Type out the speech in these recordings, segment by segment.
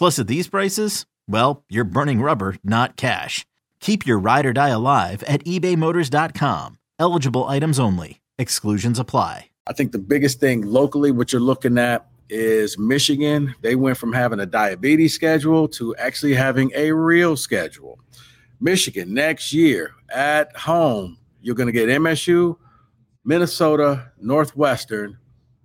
Plus, at these prices, well, you're burning rubber, not cash. Keep your ride or die alive at ebaymotors.com. Eligible items only. Exclusions apply. I think the biggest thing locally, what you're looking at is Michigan. They went from having a diabetes schedule to actually having a real schedule. Michigan next year at home, you're going to get MSU, Minnesota, Northwestern,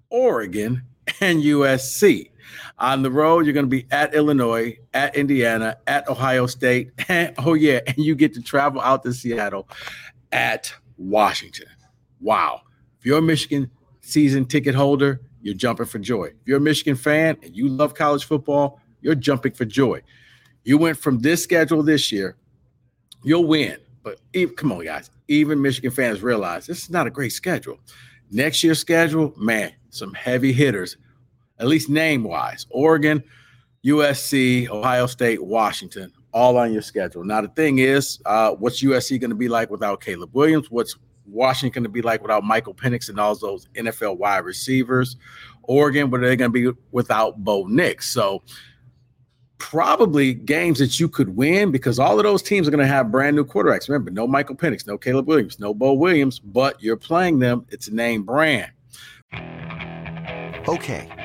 Oregon, and USC. On the road, you're going to be at Illinois, at Indiana, at Ohio State, oh yeah, and you get to travel out to Seattle at Washington. Wow. If you're a Michigan season ticket holder, you're jumping for joy. If you're a Michigan fan and you love college football, you're jumping for joy. You went from this schedule this year, you'll win. But even, come on, guys, even Michigan fans realize this is not a great schedule. Next year's schedule, man, some heavy hitters at least name wise. Oregon, USC, Ohio State, Washington, all on your schedule. Now, the thing is, uh, what's USC going to be like without Caleb Williams? What's Washington going to be like without Michael Penix and all those NFL wide receivers? Oregon, what are they going to be without Bo Nix? So, probably games that you could win because all of those teams are going to have brand new quarterbacks. Remember, no Michael Penix, no Caleb Williams, no Bo Williams, but you're playing them. It's a name brand. Okay.